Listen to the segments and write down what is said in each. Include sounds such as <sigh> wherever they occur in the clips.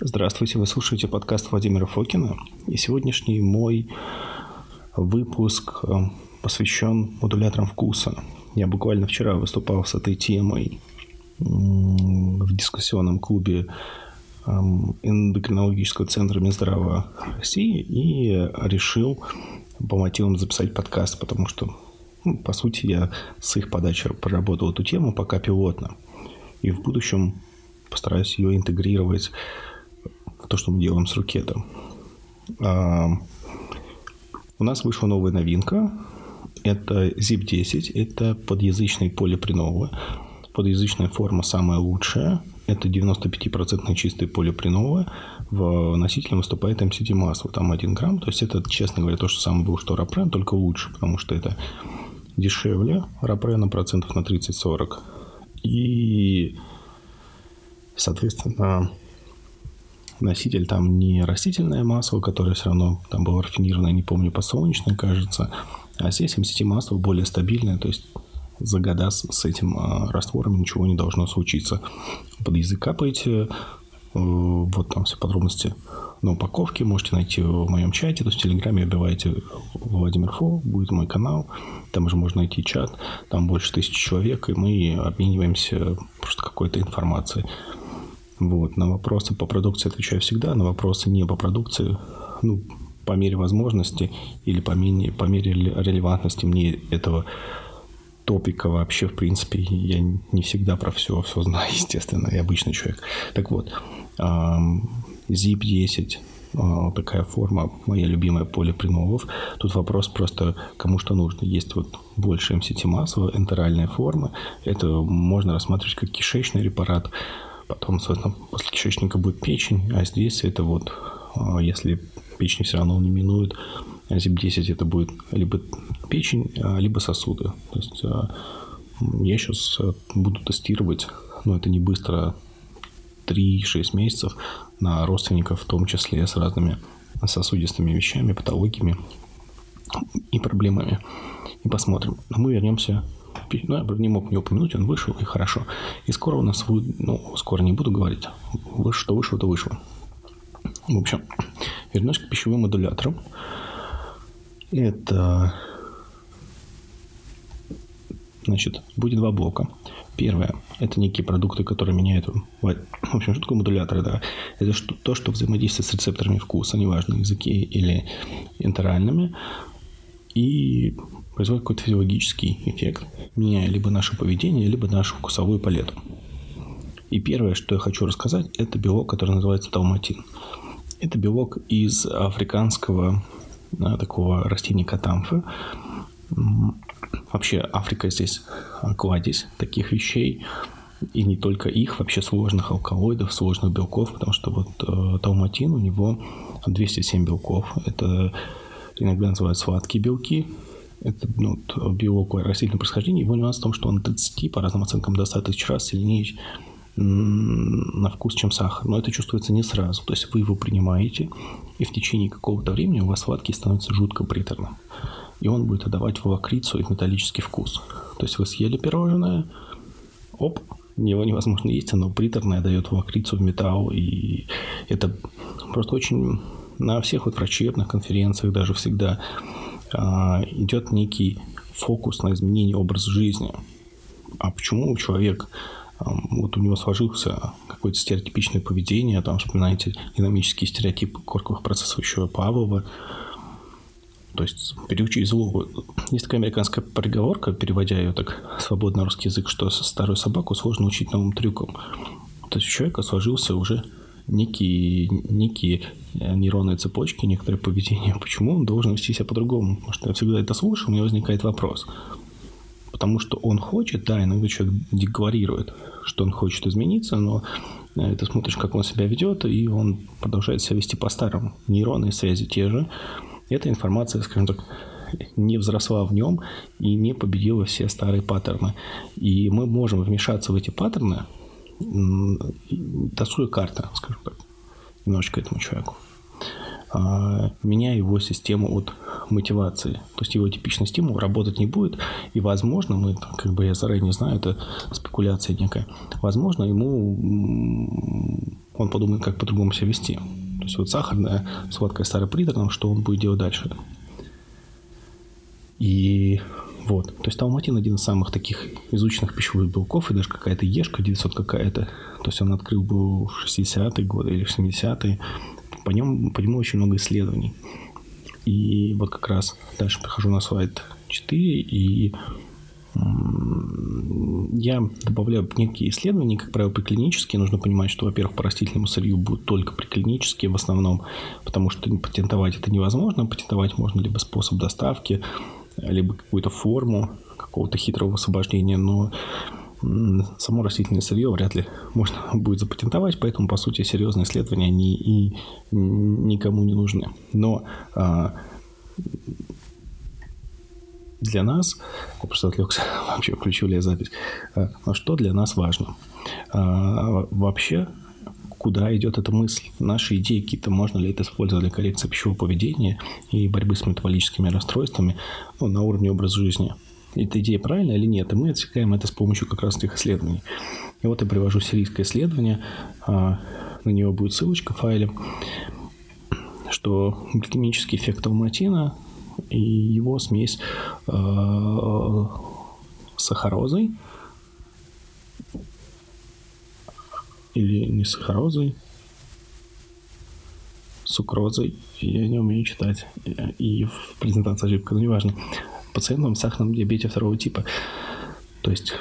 Здравствуйте, вы слушаете подкаст Владимира Фокина. И сегодняшний мой выпуск э, посвящен модуляторам вкуса. Я буквально вчера выступал с этой темой в дискуссионном клубе эм, эндокринологического центра Минздрава России и решил по мотивам записать подкаст, потому что, ну, по сути, я с их подачи проработал эту тему пока пилотно. И в будущем постараюсь ее интегрировать то, что мы делаем с рукетом. А, у нас вышла новая новинка. Это ZIP-10. Это подъязычные полипреновы. Подъязычная форма самая лучшая. Это 95% чистые полипреновы. В носителе выступает MCT масло. Там 1 грамм. То есть это, честно говоря, то же самое было, что Рапрен, только лучше, потому что это дешевле Рапрена процентов на 30-40. И, соответственно, носитель там не растительное масло, которое все равно там было рафинированное, не помню, подсолнечное, кажется, а здесь MCT масло более стабильное, то есть за года с, с этим э, раствором ничего не должно случиться. Под язык капаете, э, вот там все подробности на упаковке можете найти в моем чате, то есть в Телеграме обиваете Владимир Фо, будет мой канал, там же можно найти чат, там больше тысячи человек, и мы обмениваемся просто какой-то информацией. Вот. На вопросы по продукции отвечаю всегда, на вопросы не по продукции, ну, по мере возможности или по мере, по мере релевантности мне этого топика вообще, в принципе, я не всегда про все, все знаю, <laughs> естественно, я обычный человек. Так вот, ZIP-10, а, такая форма, моя любимая поле приновов. Тут вопрос просто, кому что нужно. Есть вот больше MCT массовая, энтеральная форма. Это можно рассматривать как кишечный репарат. Потом, соответственно, после кишечника будет печень, а здесь это вот, а, если печень все равно не минует, ЗИП-10 это будет либо печень, а, либо сосуды. То есть а, я сейчас буду тестировать, но это не быстро, 3-6 месяцев на родственников, в том числе с разными сосудистыми вещами, патологиями и проблемами. И посмотрим. Мы вернемся ну, я не мог не упомянуть, он вышел, и хорошо. И скоро у нас будет, ну, скоро не буду говорить, что вышло, то вышло. В общем, вернусь к пищевым модуляторам. Это, значит, будет два блока. Первое – это некие продукты, которые меняют... В общем, что такое модуляторы? Да? Это то, что взаимодействует с рецепторами вкуса, неважно, языки или интеральными, и производит какой-то физиологический эффект, меняя либо наше поведение, либо нашу вкусовую палету. И первое, что я хочу рассказать, это белок, который называется талматин. Это белок из африканского да, такого растения катамфы. Вообще Африка здесь кладезь таких вещей. И не только их, вообще сложных алкалоидов, сложных белков, потому что вот э, талматин, у него 207 белков. Это иногда называют сладкие белки, это ну, белок растительного происхождения. Его нюанс в том, что он 30, по разным оценкам, до 100 тысяч раз сильнее на вкус, чем сахар. Но это чувствуется не сразу. То есть вы его принимаете, и в течение какого-то времени у вас сладкий становится жутко приторным. И он будет отдавать в лакрицу и металлический вкус. То есть вы съели пирожное, оп, его невозможно есть, оно приторное, дает лакрицу, в металл. И это просто очень на всех вот врачебных конференциях даже всегда а, идет некий фокус на изменение образа жизни. А почему человек вот у него сложился какое-то стереотипичное поведение, там вспоминаете динамические стереотипы корковых процессов еще Павлова, то есть переучить злого. Есть такая американская приговорка, переводя ее так свободно на русский язык, что старую собаку сложно учить новым трюкам. То есть у человека сложился уже некие, некие э, нейронные цепочки, некоторое поведение. Почему он должен вести себя по-другому? Потому что я всегда это слушаю, у меня возникает вопрос. Потому что он хочет, да, иногда человек декларирует, что он хочет измениться, но э, ты смотришь, как он себя ведет, и он продолжает себя вести по-старому. Нейронные связи те же. Эта информация, скажем так, не взросла в нем и не победила все старые паттерны. И мы можем вмешаться в эти паттерны, тасуя карта, скажем так, немножечко этому человеку. А, меняя его систему от мотивации. То есть его типичный стимул работать не будет. И, возможно, мы, как бы я заранее знаю, это спекуляция некая. Возможно, ему он подумает, как по-другому себя вести. То есть вот сахарная, сладкая старый приторном, что он будет делать дальше. И вот. То есть талматин один из самых таких изученных пищевых белков, и даже какая-то ешка 900 какая-то. То есть он открыл был в 60-е годы или 70-е. По, нем, по нему очень много исследований. И вот как раз дальше прихожу на слайд 4, и я добавляю некие исследования, как правило, приклинические. Нужно понимать, что, во-первых, по растительному сырью будут только приклинические в основном, потому что патентовать это невозможно. Патентовать можно либо способ доставки, либо какую-то форму какого-то хитрого освобождения, но само растительное сырье вряд ли можно будет запатентовать, поэтому, по сути, серьезные исследования, они и никому не нужны. Но а, для нас, я просто отвлекся, <laughs> вообще включил я запись, а, что для нас важно? А, вообще, куда идет эта мысль? Наши идеи какие-то, можно ли это использовать для коррекции пищевого поведения и борьбы с метаболическими расстройствами ну, на уровне образа жизни? Эта идея правильная или нет? И мы отсекаем это с помощью как раз этих исследований. И вот я привожу сирийское исследование, а, на него будет ссылочка в файле, что гликемический эффект алматина и его смесь э, с сахарозой или не сахарозой, сукрозой, я не умею читать, и в презентации ошибка, но неважно, пациентам с сахарным диабете второго типа. То есть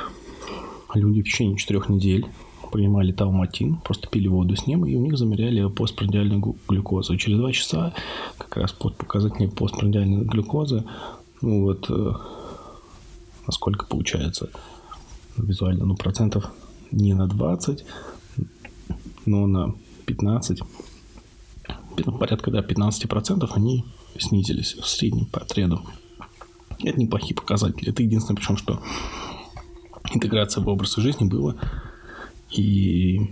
люди в течение четырех недель принимали тауматин, просто пили воду с ним, и у них замеряли постпрандиальную глюкозу. Через два часа, как раз под показателями постпрандиальной глюкозы, ну вот, э, насколько получается визуально, ну, процентов не на 20, но на 15, порядка да, 15% они снизились в среднем по отряду. Это неплохие показатели. Это единственное, причем, что интеграция в образ жизни была и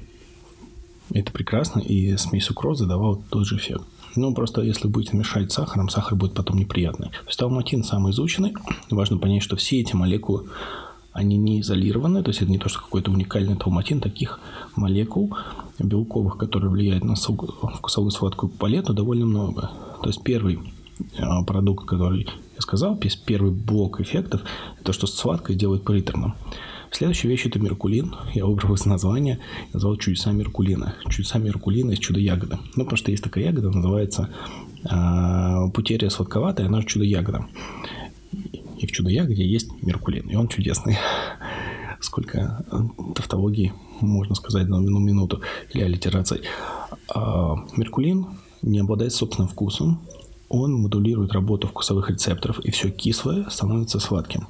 это прекрасно, и смесь сукрозы давала тот же эффект. Ну, просто если будете мешать сахаром, сахар будет потом неприятный. То самый изученный. Важно понять, что все эти молекулы, они не изолированы, то есть это не то, что какой-то уникальный талматин, таких молекул белковых, которые влияют на вкусовую сладкую палету, довольно много. То есть первый а, продукт, который я сказал, первый блок эффектов, это что сладкое делает приторным. Следующая вещь – это меркулин. Я выбрал из названия, назвал чудеса меркулина. Чудеса меркулина из чудо-ягоды. Ну, потому что есть такая ягода, называется э, путерия сладковатая, она чудо-ягода. И в чудо-ягоде есть меркулин, и он чудесный. <laughs> Сколько тавтологии, можно сказать, на одну минуту, или аллитераций. А, меркулин не обладает собственным вкусом, он модулирует работу вкусовых рецепторов, и все кислое становится сладким.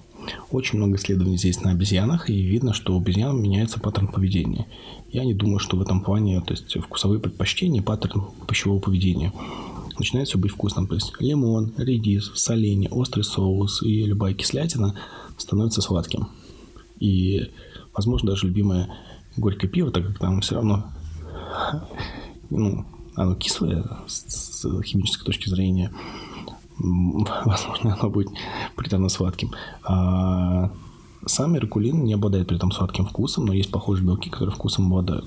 Очень много исследований здесь на обезьянах, и видно, что у обезьян меняется паттерн поведения. Я не думаю, что в этом плане, то есть вкусовые предпочтения, паттерн пищевого поведения начинает все быть вкусным. То есть лимон, редис, соленье, острый соус и любая кислятина становится сладким. И, возможно, даже любимое горькое пиво, так как там все равно ну, оно кислое с химической точки зрения, <laughs> возможно, оно будет приторно сладким. А сам меркулин не обладает при этом сладким вкусом, но есть похожие белки, которые вкусом обладают.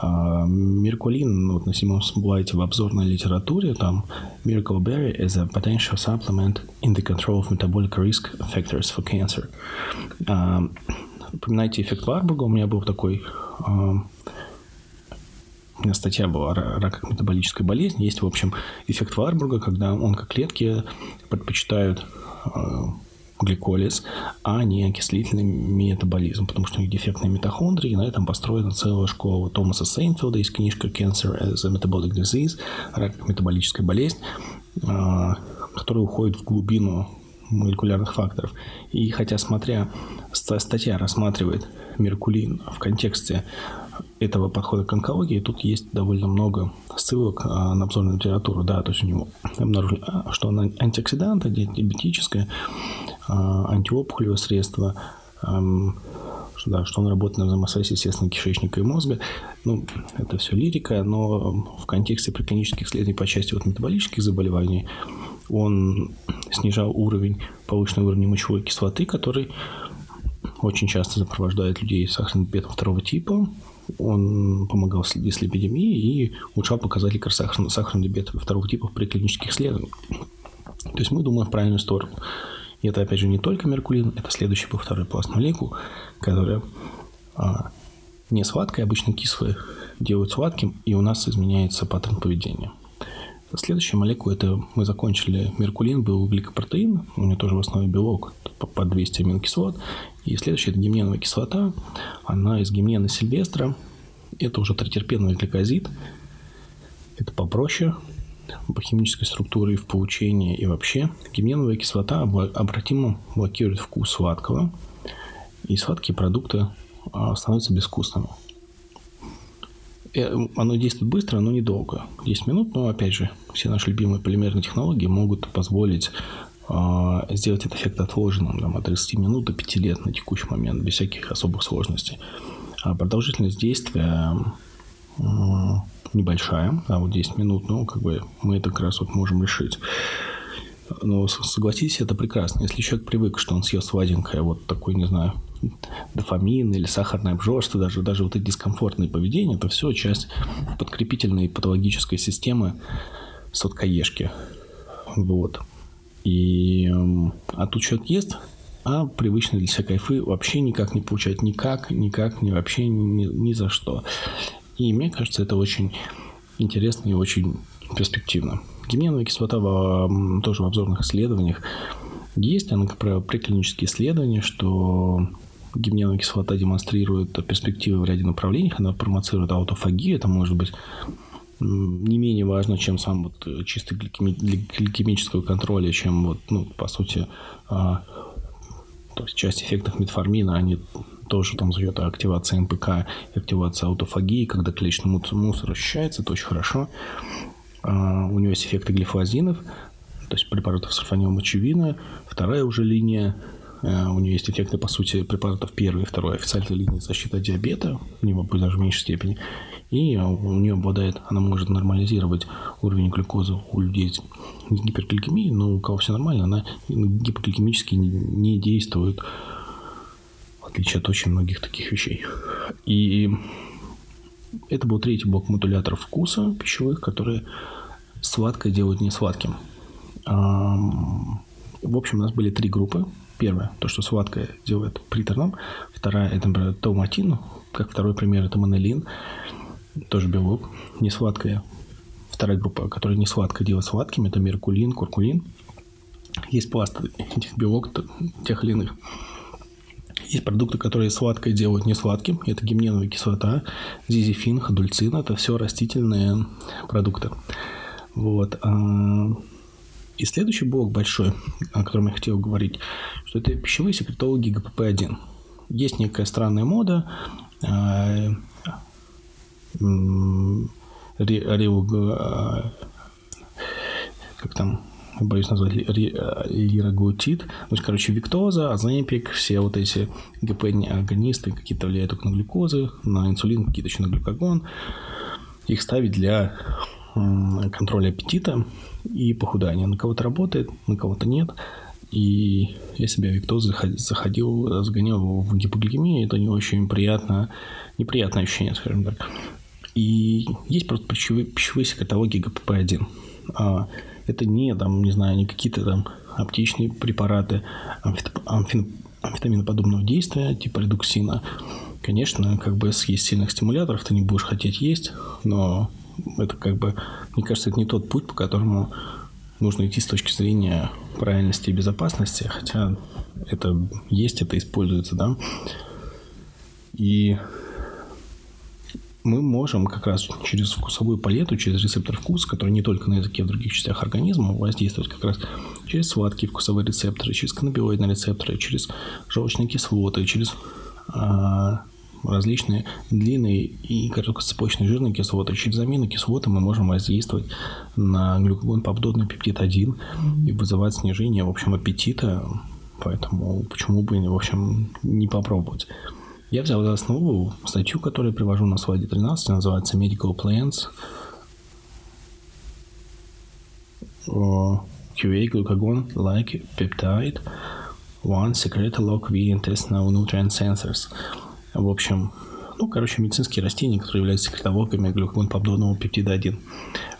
А, меркулин вот на седьмом слайде в обзорной литературе там Miracle Berry is a potential supplement in the control of metabolic risk factors for cancer. А, упоминайте эффект Варбурга, у меня был такой а, у меня статья была «Рак как метаболическая болезнь». Есть, в общем, эффект Варбурга, когда онкоклетки предпочитают э, гликолиз, а не окислительный метаболизм, потому что у них дефектные митохондрии, и на этом построена целая школа Томаса Сейнфилда, есть книжка «Cancer as a Metabolic Disease», «Рак как метаболическая болезнь», э, которая уходит в глубину молекулярных факторов. И хотя, смотря, статья рассматривает меркулин в контексте этого подхода к онкологии тут есть довольно много ссылок а, на обзорную литературу. Да, то есть у него обнаружили, а, что она антиоксидант, антидиабетическое, а, антиопухолевое средство, что, да, что он работает на взаимосвязи, естественно, кишечника и мозга. Ну, это все лирика, но в контексте приклинических исследований по части вот метаболических заболеваний он снижал уровень, повышенный уровень мочевой кислоты, который очень часто сопровождает людей с сахарным диабетом второго типа, он помогал с эпидемией и улучшал показатели сахарного, сахарного диабета второго типа при клинических исследованиях. То есть мы думаем в правильную сторону. И это, опять же, не только меркулин, это следующий по второй пласт молекул, которая а, не сладкая, обычно кислая, делают сладким, и у нас изменяется паттерн поведения. Следующая молекула, это мы закончили, меркулин был гликопротеин, у него тоже в основе белок по 200 аминокислот. И следующая это гимненовая кислота, она из гимнена сильвестра, это уже тритерпеновый гликозид, это попроще, по химической структуре и в получении и вообще. Гимненовая кислота обратимо блокирует вкус сладкого, и сладкие продукты а, становятся безвкусными. Э, оно действует быстро, но недолго. 10 минут, но опять же, все наши любимые полимерные технологии могут позволить э, сделать этот эффект отложенным там, от 30 минут до 5 лет на текущий момент, без всяких особых сложностей. А продолжительность действия небольшая, а вот 10 минут, ну, как бы мы это как раз вот можем решить. Но согласитесь, это прекрасно. Если человек привык, что он съел сладенькое, вот такой, не знаю, дофамин или сахарное обжорство, даже, даже вот это дискомфортное поведение, это все часть подкрепительной патологической системы сладкоежки. Вот. И, а тут человек ест, а привычные для себя кайфы вообще никак не получать, никак, никак, ни вообще, ни, ни за что. И мне кажется, это очень интересно и очень перспективно. Гименовая кислота в, тоже в обзорных исследованиях есть, она, как правило, приклинические исследования, что гимненовая кислота демонстрирует перспективы в ряде направлений, она промоцирует аутофагию, это может быть не менее важно, чем сам вот чисто гликеми, гликемического контроля, чем вот, ну, по сути, а, то есть часть эффектов метформина, они тоже там за счет активации НПК и активации аутофагии, когда клеточный мусор ощущается, это очень хорошо. А, у него есть эффекты глифозинов, то есть препаратов сульфанила мочевина. Вторая уже линия а, у нее есть эффекты, по сути, препаратов первой и второй официальной линии защиты от диабета, у него даже в меньшей степени. И у нее обладает, она может нормализировать уровень глюкозы у людей с гипергликемией, но у кого все нормально, она гипогликемически не действует, отличие от очень многих таких вещей. И это был третий блок модуляторов вкуса пищевых, которые сладкое делают не сладким. В общем, у нас были три группы. Первая, то, что сладкое делает приторным. Вторая, это, например, томатин. Как второй пример, это манелин. Тоже белок. Не сладкое. Вторая группа, которая не сладкое делает сладким, это меркулин, куркулин. Есть пласт этих белок, тех или иных. Есть продукты, которые сладкое делают не сладким. Это гимненовая кислота, зизифин, ходульцин. Это все растительные продукты. Вот. А, и следующий блок большой, о котором я хотел говорить, что это пищевые секретологи ГПП-1. Есть некая странная мода, а, как там, боюсь назвать, лираглутид, ну, есть, короче, виктоза, аземпик, все вот эти ГП-агонисты какие-то влияют только на глюкозы, на инсулин, какие-то еще на глюкогон. Их ставить для контроля аппетита и похудания. На кого-то работает, на кого-то нет. И я себя виктоз заходил, загонял в гипогликемию, это не очень приятно, неприятное ощущение, скажем так. И есть просто пищевые, пищевые секретологии ГПП-1. Это не, там, не знаю, не какие-то там аптечные препараты амфетаминоподобного действия, типа редуксина. Конечно, как бы съесть сильных стимуляторов ты не будешь хотеть есть, но это как бы, мне кажется, это не тот путь, по которому нужно идти с точки зрения правильности и безопасности, хотя это есть, это используется, да. И мы можем как раз через вкусовую палету, через рецептор вкуса, который не только на языке, а в других частях организма, воздействовать как раз через сладкие вкусовые рецепторы, через каннабиоидные рецепторы, через желчные кислоты, через а, различные длинные и короткоцепочные жирные кислоты. Через аминокислоты мы можем воздействовать на глюкогон подобный пептид 1 и вызывать снижение, в общем, аппетита. Поэтому почему бы, в общем, не попробовать. Я взял за основу статью, которую привожу на слайде 13, называется Medical Plans QA glucagon like peptide one secret lock V intestinal nutrient sensors. В общем, ну, короче, медицинские растения, которые являются секретоводками глюконоподобного пептида 1.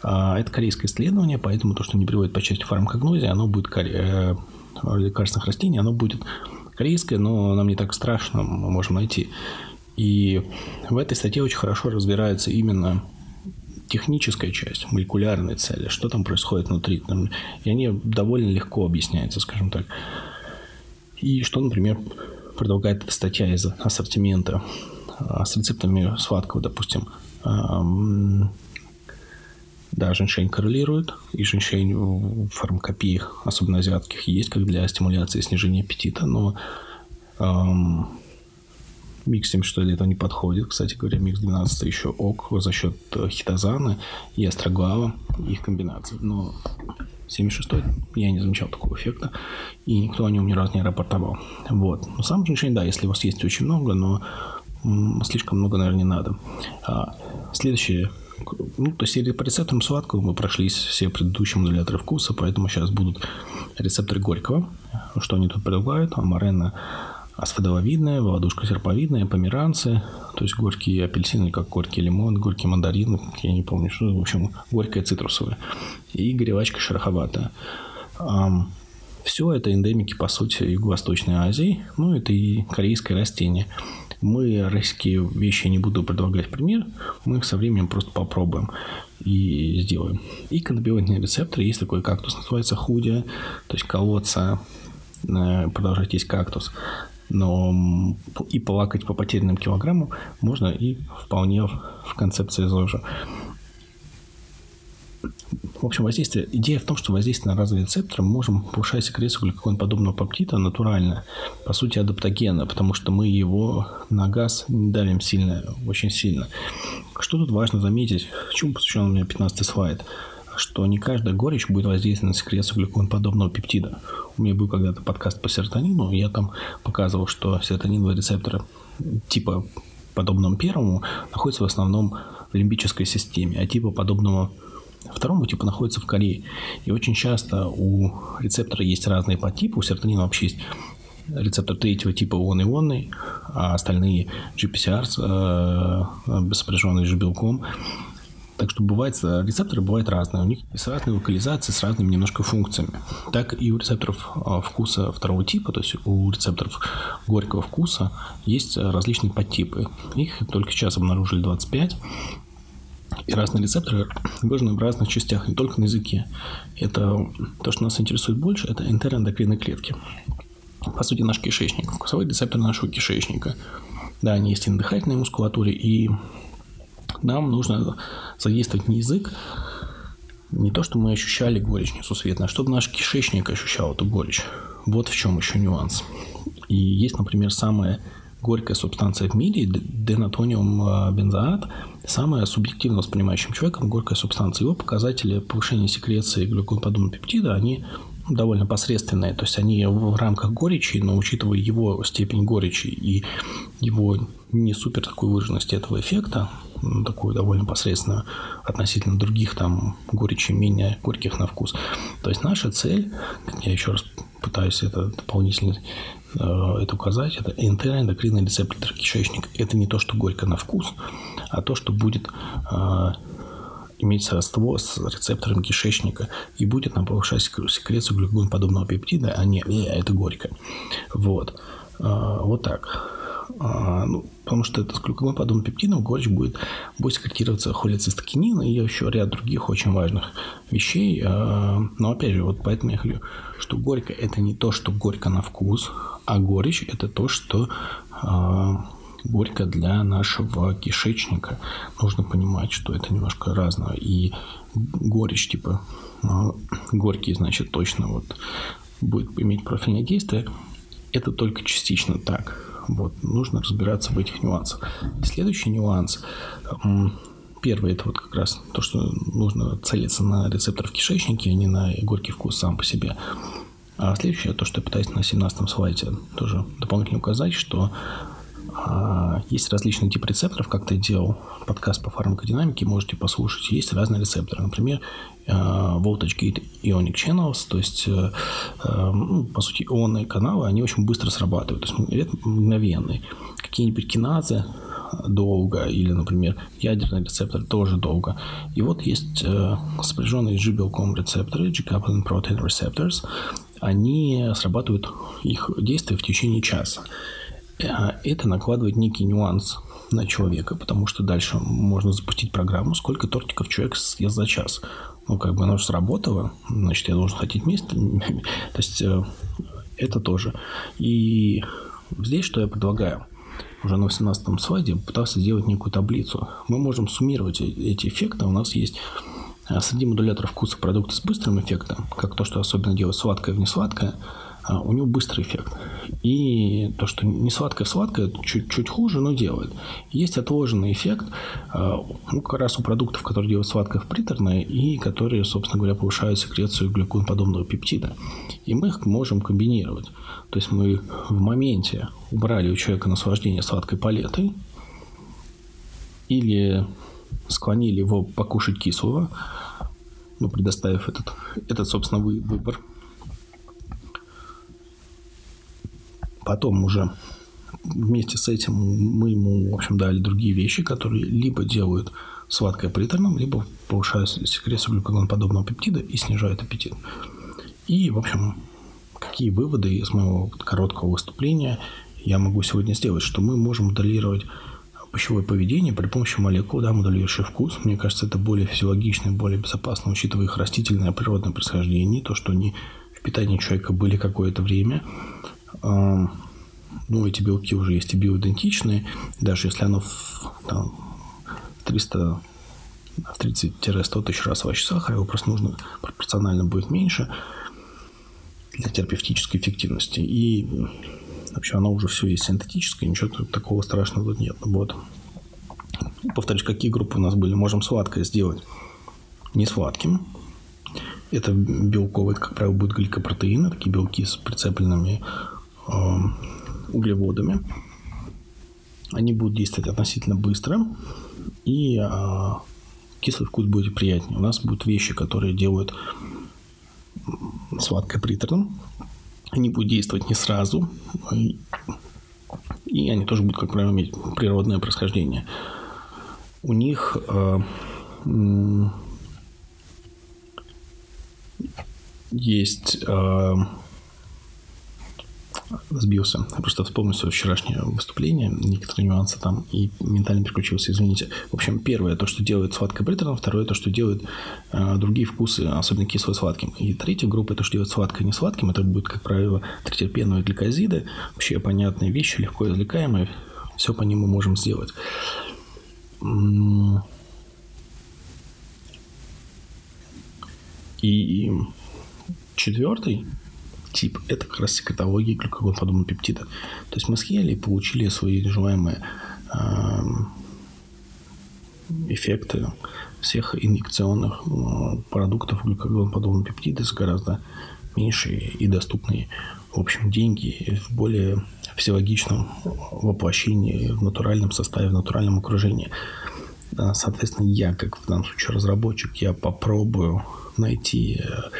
А, это корейское исследование, поэтому то, что не приводит по части фармакогнозии, оно будет коре... Э, лекарственных растений, оно будет корейское, но нам не так страшно, мы можем найти. И в этой статье очень хорошо разбирается именно техническая часть, молекулярные цели, что там происходит внутри. И они довольно легко объясняются, скажем так. И что, например, предлагает эта статья из ассортимента а, с рецептами сладкого, допустим. Да, женьшень коррелирует, и женьшень в фармакопиях, особенно азиатских, есть как для стимуляции и снижения аппетита, но эм, микс 76 лет не подходит. Кстати говоря, микс 12 еще ок за счет э, хитозана и астроглава, их комбинаций. Но 76 я не замечал такого эффекта, и никто о нем ни разу не рапортовал. Вот. Но сам женьшень, да, если у вас есть очень много, но слишком много, наверное, не надо. А, следующее ну, то есть по рецептам сладкого мы прошлись все предыдущие модуляторы вкуса, поэтому сейчас будут рецепторы горького. Что они тут предлагают? Амарена асфадововидная, володушка серповидная, померанцы, то есть горькие апельсины, как горький лимон, горький мандарин, я не помню, что, в общем, горькая цитрусовая, и горевачка шероховатая. Все это эндемики, по сути, Юго-Восточной Азии, ну, это и корейское растение. Мы российские вещи не буду предлагать пример, мы их со временем просто попробуем и сделаем. И каннабиоидные рецепторы, есть такой кактус, называется худя, то есть колодца, э, продолжать есть кактус. Но и полакать по потерянным килограммам можно и вполне в концепции ЗОЖа. В общем, воздействие, идея в том, что воздействие на разные рецепторы мы можем повышать секрецию глюкогон-подобного пептида натурально, по сути, адаптогена, потому что мы его на газ не давим сильно, очень сильно. Что тут важно заметить, чему посвящен у меня 15 слайд, что не каждая горечь будет воздействовать на секрецию глюкогон-подобного пептида. У меня был когда-то подкаст по серотонину, я там показывал, что серотониновые рецепторы типа подобному первому находятся в основном в лимбической системе, а типа подобного Второму типу находится в Корее. И очень часто у рецептора есть разные подтипы. У серотонина вообще есть рецептор третьего типа он-ионный, а остальные GPCR, э, сопряженные с белком. Так что бывает, рецепторы бывают разные. У них с разной локализацией, с разными немножко функциями. Так и у рецепторов э, вкуса второго типа, то есть у рецепторов горького вкуса есть различные подтипы. Их только сейчас обнаружили 25. И разные рецепторы выражены в разных частях, не только на языке. Это то, что нас интересует больше, это интерэндокринные клетки. По сути, наш кишечник, вкусовые рецепторы нашего кишечника. Да, они есть и на дыхательной мускулатуре, и нам нужно задействовать не язык, не то, что мы ощущали горечь несусветно, а чтобы наш кишечник ощущал эту горечь. Вот в чем еще нюанс. И есть, например, самая горькая субстанция в мире, денатониум а, бензоат, самая субъективно воспринимающим человеком горькая субстанция. Его показатели повышения секреции глюконоподобного пептида, они довольно посредственные. То есть они в рамках горечи, но учитывая его степень горечи и его не супер такой выраженности этого эффекта, такую довольно посредственную относительно других там горечи менее горьких на вкус. То есть наша цель, я еще раз пытаюсь это дополнительно Э, это указать, это энтероэндокринный рецептор кишечника. Это не то, что горько на вкус, а то, что будет э, иметь сродство с рецептором кишечника и будет нам повышать секрецию глюкогон-подобного пептида, а не э, это горько. Вот. Вот так. Ну, потому что это с глюкогон-подобным пептидом горечь будет, будет секретироваться холецистокинин и еще ряд других очень важных вещей. Но опять же, вот поэтому я говорю, что горько это не то, что горько на вкус, а горечь – это то, что горько для нашего кишечника. Нужно понимать, что это немножко разное. И горечь, типа, э, горький, значит, точно вот будет иметь профильное действие. Это только частично так. Вот, нужно разбираться в этих нюансах. И следующий нюанс. Первый это вот как раз то, что нужно целиться на рецептор в кишечнике, а не на горький вкус сам по себе. А следующее, то, что я пытаюсь на 17 слайде тоже дополнительно указать, что а, есть различные типы рецепторов, как ты делал подкаст по фармакодинамике, можете послушать. Есть разные рецепторы. Например, а, Voltage Gate Ionic Channels, то есть, а, ну, по сути, ионные каналы, они очень быстро срабатывают, то есть мгновенные. Какие-нибудь киназы, долго, или, например, ядерный рецептор тоже долго. И вот есть э, сопряженные G-белком рецепторы, G-coupled protein receptors, они срабатывают их действие в течение часа. Э, это накладывает некий нюанс на человека, потому что дальше можно запустить программу, сколько тортиков человек съест за час. Ну, как бы оно же сработало, значит, я должен хотеть место. <laughs> То есть, э, это тоже. И здесь что я предлагаю? Уже на 18 слайде пытался сделать некую таблицу. Мы можем суммировать э, эти эффекты. У нас есть э, среди модуляторов вкуса продукты с быстрым эффектом, как то, что особенно делает сладкое в несладкое – а, у него быстрый эффект. И то, что не сладкое-сладкое, чуть-чуть хуже, но делает. Есть отложенный эффект, а, ну, как раз у продуктов, которые делают сладкое в приторное, и которые, собственно говоря, повышают секрецию глюконподобного пептида. И мы их можем комбинировать. То есть мы в моменте убрали у человека наслаждение сладкой палетой, или склонили его покушать кислого, ну, предоставив этот, этот собственно, выбор – Потом уже вместе с этим мы ему, в общем, дали другие вещи, которые либо делают сладкое приторным, либо повышают секрецию глюкогоноподобного пептида и снижают аппетит. И, в общем, какие выводы из моего короткого выступления я могу сегодня сделать, что мы можем моделировать пищевое поведение при помощи молекул, да, моделирующих вкус. Мне кажется, это более физиологично и более безопасно, учитывая их растительное природное происхождение, то, что они в питании человека были какое-то время ну, эти белки уже есть и биоидентичные, даже если оно в, там, 300 в 30-100 тысяч раз ваще сахара, его просто нужно пропорционально будет меньше для терапевтической эффективности. И вообще оно уже все есть синтетическое, ничего такого страшного тут нет. Вот. Повторюсь, какие группы у нас были? Можем сладкое сделать не сладким. Это белковые, как правило, будут гликопротеины, такие белки с прицепленными углеводами. Они будут действовать относительно быстро, и э, кислый вкус будет приятнее. У нас будут вещи, которые делают сладкое приторным. Они будут действовать не сразу, и они тоже будут, как правило, иметь природное происхождение. У них э, есть э, сбился. Я просто вспомнил свое вчерашнее выступление, некоторые нюансы там, и ментально переключился, извините. В общем, первое, то, что делает сладкое приторно, второе, то, что делает э, другие вкусы, особенно кисло-сладким. И третья группа, то, что делает сладкое не сладким, это будет, как правило, тритерпеновые гликозиды, вообще понятные вещи, легко извлекаемые, все по мы можем сделать. И четвертый тип. Это как раз секретология глюкогон пептида. То есть мы съели и получили свои желаемые э, эффекты всех инъекционных э, продуктов глюкогон пептида с гораздо меньшие и доступные, в общем, деньги в более физиологичном воплощении, в натуральном составе, в натуральном окружении. Соответственно, я, как в данном случае разработчик, я попробую найти э,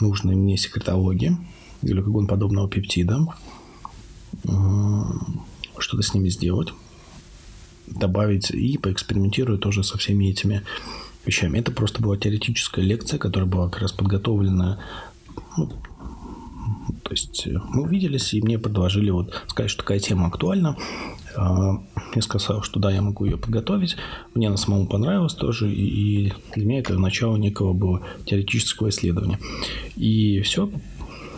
нужные мне секретологии, глюкогон подобного пептида, что-то с ними сделать, добавить и поэкспериментирую тоже со всеми этими вещами. Это просто была теоретическая лекция, которая была как раз подготовлена ну, то есть э, мы увиделись, и мне предложили вот сказать, что такая тема актуальна. А, я сказал, что да, я могу ее подготовить. Мне она самому понравилась тоже, и для меня это начало некого было теоретического исследования. И все,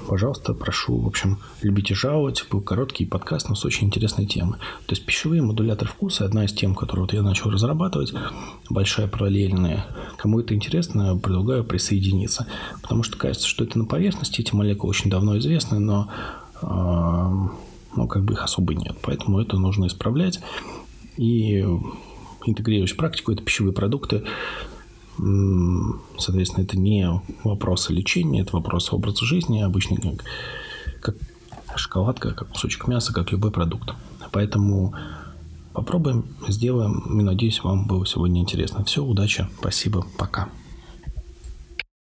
пожалуйста, прошу, в общем, любите жаловать. Был короткий подкаст, но с очень интересной темой. То есть пищевые модуляторы вкуса – одна из тем, которую вот я начал разрабатывать, большая параллельная. Кому это интересно, предлагаю присоединиться. Потому что кажется, что это на поверхности, эти молекулы очень давно известны, но ну, как бы их особо нет. Поэтому это нужно исправлять. И интегрировать в практику это пищевые продукты Соответственно, это не вопрос лечения, это вопрос образа жизни, обычный как, как шоколадка, как кусочек мяса, как любой продукт. Поэтому попробуем, сделаем. И надеюсь, вам было сегодня интересно. Все, удачи, спасибо, пока.